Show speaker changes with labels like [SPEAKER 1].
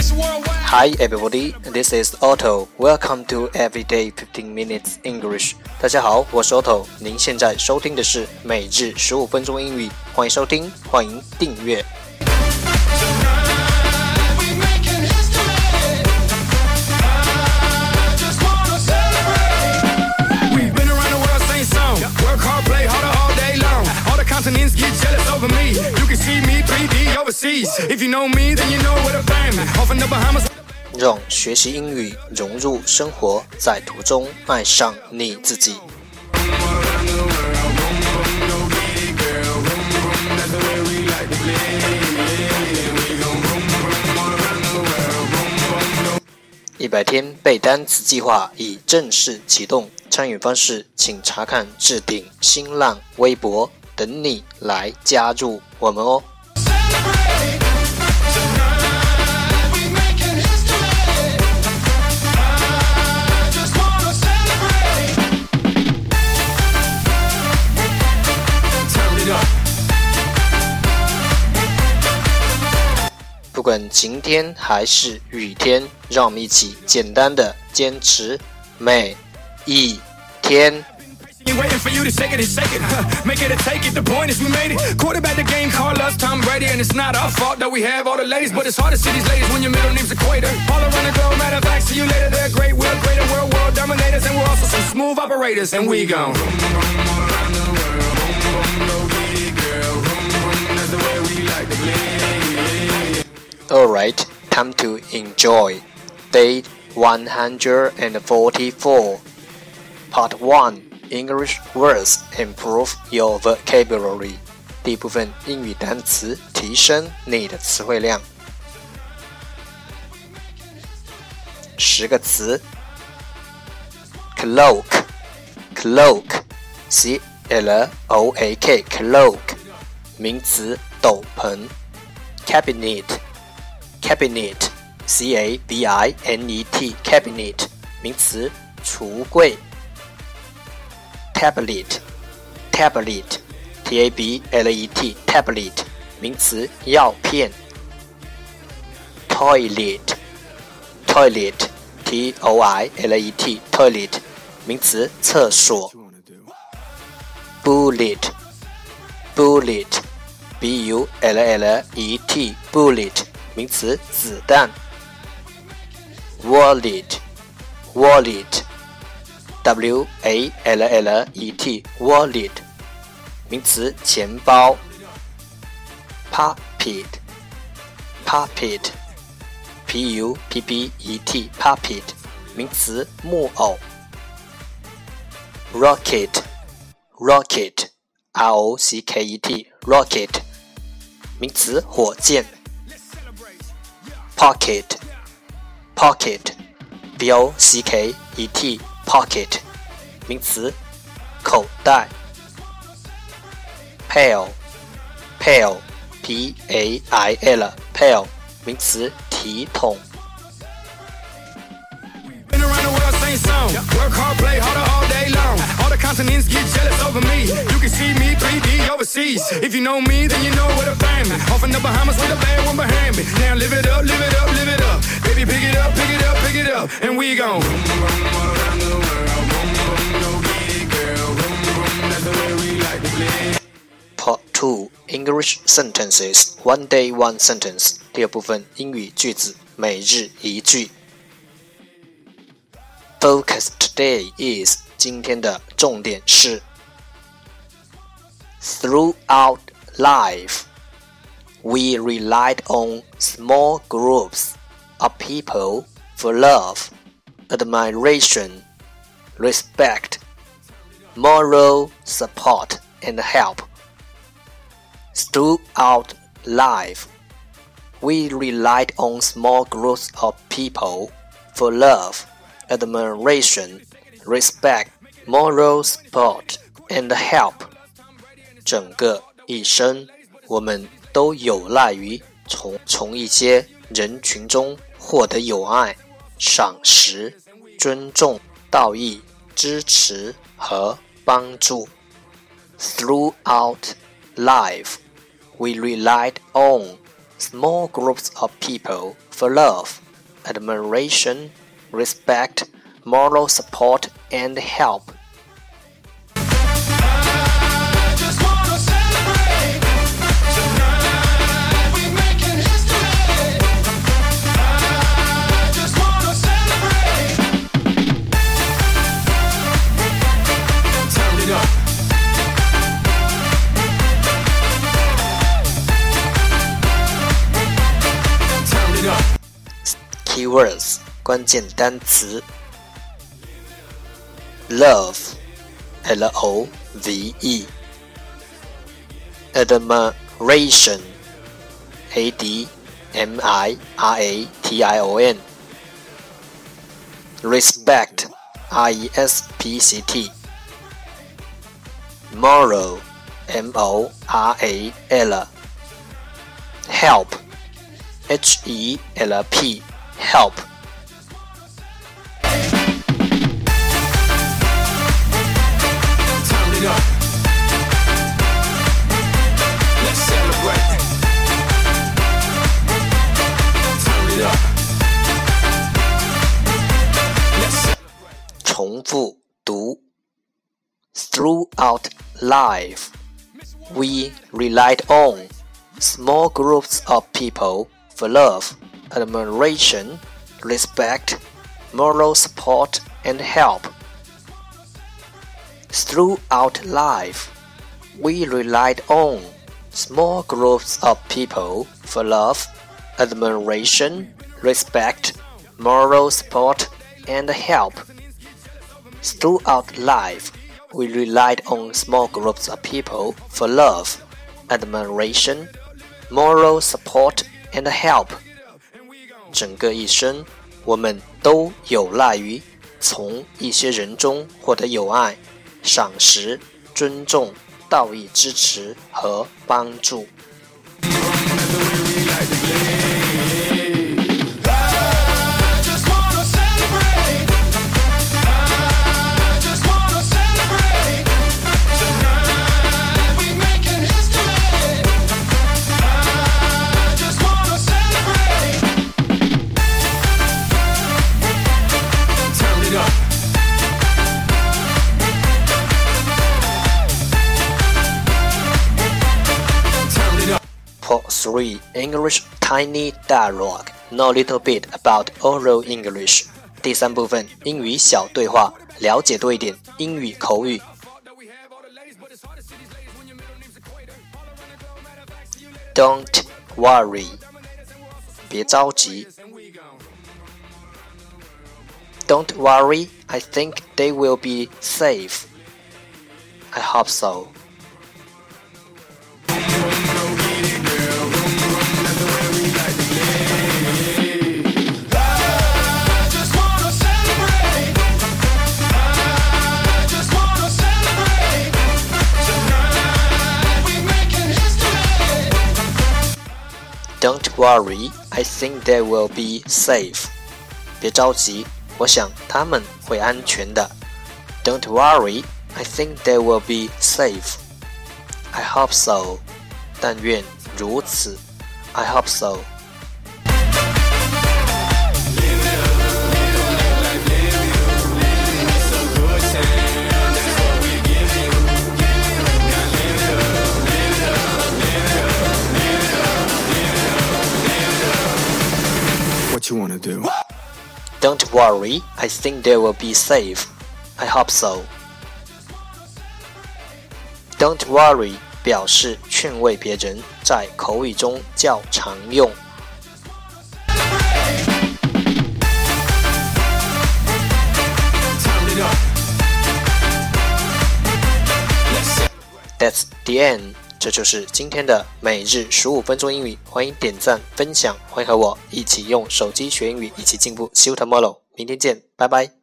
[SPEAKER 1] Hi everybody, this is Otto. Welcome to Everyday Fifteen Minutes English. 大家好，我是 Otto。您现在收听的是每日十五分钟英语，欢迎收听，欢迎订阅。让学习英语融入生活，在途中爱上你自己。一百天背单词计划已正式启动，参与方式请查看置顶新浪微博，等你来加入我们哦。不管晴天还是雨天，让我们一起简单的坚持每一天。Waiting for you to shake it and shake it, make it or take it. The point is we made it. Quarterback the game, call us Tom Brady, and it's not our fault that we have all the ladies, but it's hard to see these ladies when your middle name's Equator. All around the globe, matter of fact, see you later. They're great, we're greater, we're world dominators, and we're also some smooth operators, and we go
[SPEAKER 2] rum rum all around the world rum rum the beat girl rum rum that's the way we like to play
[SPEAKER 1] Alright, time to enjoy. Day 144. Part 1 English words improve your vocabulary. 第一部分英语单词，提升你的词汇量。十个词：cloak，cloak，c l o a k，cloak，名词，斗篷；cabinet。 Cabinet，c a b i n e t，cabinet，名词，橱柜。tablet，tablet，t a b l e t，tablet，名词，药片。toilet，toilet，t o i l e t，toilet，名词，厕所。bullet，bullet，b u l l e t，bullet。名词，子弹。wallet，wallet，w a l l e t，wallet，名词，钱包。puppet，puppet，p u p p e t，puppet，名词，木偶。rocket，rocket，r o c k e t，rocket，名词，火箭。pocket pocket b o c k e t pocket 名词口袋 pail pail p a i l pail 名词提桶 overseas. If you know me, then you know where to find me. Off in the Bahamas with a bad one behind me. Now live it up, live it up, live it up. Baby, pick it up, pick it up, pick it up. And we gon' Part 2 English sentences One day one sentence 第二部分英语句子每日一句 Focus today is 今天的重点是 Throughout life, we relied on small groups of people for love, admiration, respect, moral support, and help. Throughout life, we relied on small groups of people for love, admiration, respect, moral support, and help. 整个一生，我们都有赖于从从一些人群中获得友爱、赏识、尊重、道义、支持和帮助。Throughout life, we relied on small groups of people for love, admiration, respect, moral support, and help. Keywords 关键单词：love, l o v e, admiration, a d m i r a t i o n, respect, r e s p c t, moral, m o r a l, help, h e l p. help. Throughout life, we relied on small groups of people for love admiration, respect, moral support, and help. Throughout life, we relied on small groups of people for love, admiration, respect, moral support, and help. Throughout life, we relied on small groups of people for love, admiration, moral support, and help. 整个一生，我们都有赖于从一些人中获得友爱、赏识、尊重、道义支持和帮助。3. English Tiny Dialogue Know a little bit about oral English 第三部分英语小对话，了解多一点英语口语。Don't worry，别着急。Don't worry, I think they will be safe. I hope so. Don't worry, I think they will be safe. 别着急，我想他们会安全的。Don't worry, I think they will be safe. I hope so. 但愿如此。I hope so. you want to do. Don't worry, I think they will be safe. I hope so. Don't worry 表示劝慰别人，在口语中较常用。That's the end. 这就是今天的每日十五分钟英语，欢迎点赞分享，欢迎和我一起用手机学英语，一起进步。See you tomorrow，明天见，拜拜。